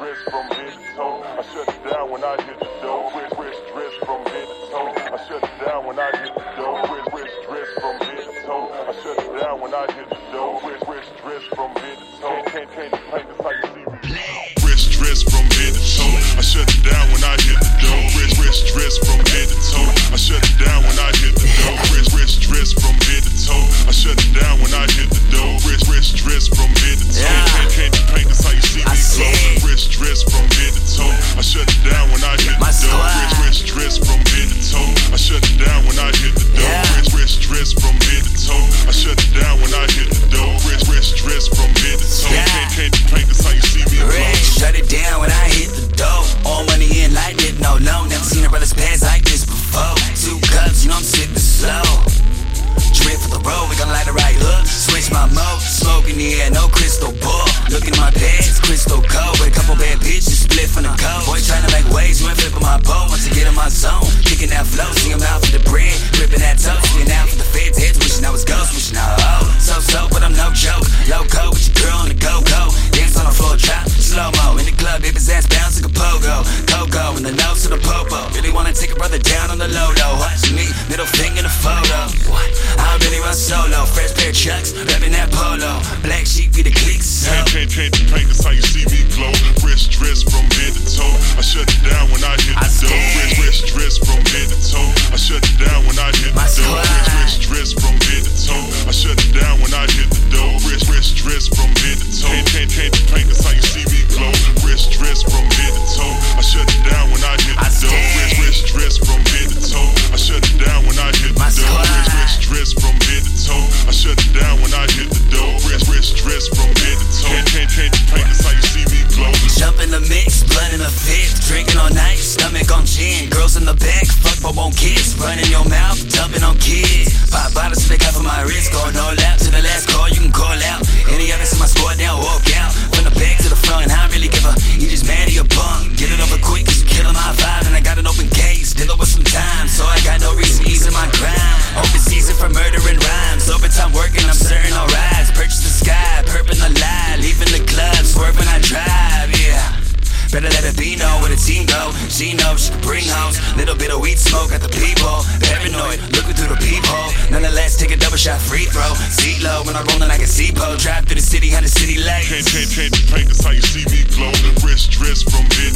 Wrist from head to toe. I shut it down when I hit the dough. Wrist, wrist wrist from head to toe. I shut it down when I hit the dough. Wrist, wrist wrist from head to toe. I shut it down when I hit the dough. Wrist, wrist drips from head to toe. Can't, can't, can't, can't, can't, the low low. Watch me, middle finger in the photo. I really run solo. Fresh pair of chucks, rapping that polo. Black sheep. in the back, fuck but won't kiss. Running your mouth, dumping on kids. Five bottles, stick out for my wrist, going no out. know what a team go. She knows she can bring hoes. Little bit of weed smoke at the people. Paranoid, looking through the peephole. Nonetheless, take a double shot free throw. See low when I'm rolling like a SEPO. Drive through the city, how the city lights. Paint, paint, paint, paint, that's how you see me glow. The wrist dress from here.